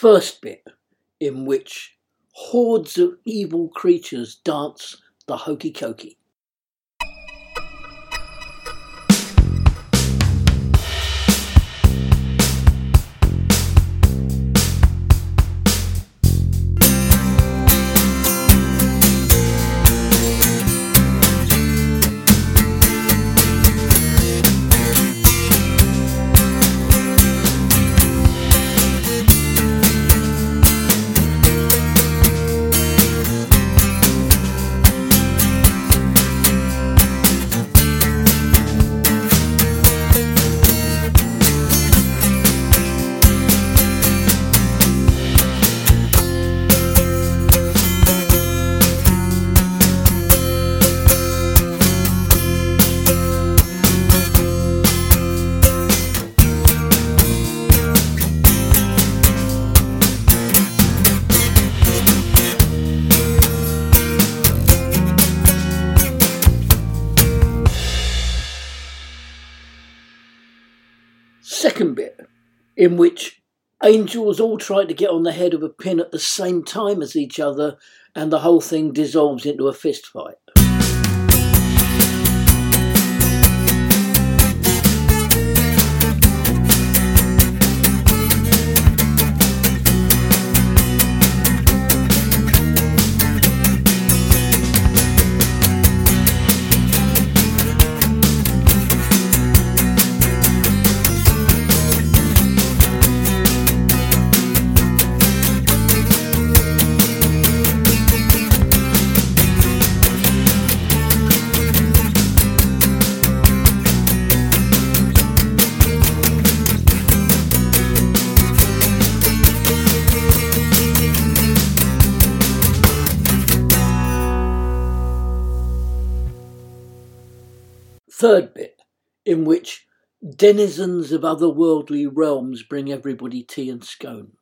First bit, in which hordes of evil creatures dance the hokey cokey. Second bit, in which angels all try to get on the head of a pin at the same time as each other, and the whole thing dissolves into a fist fight. Third bit, in which denizens of otherworldly realms bring everybody tea and scone.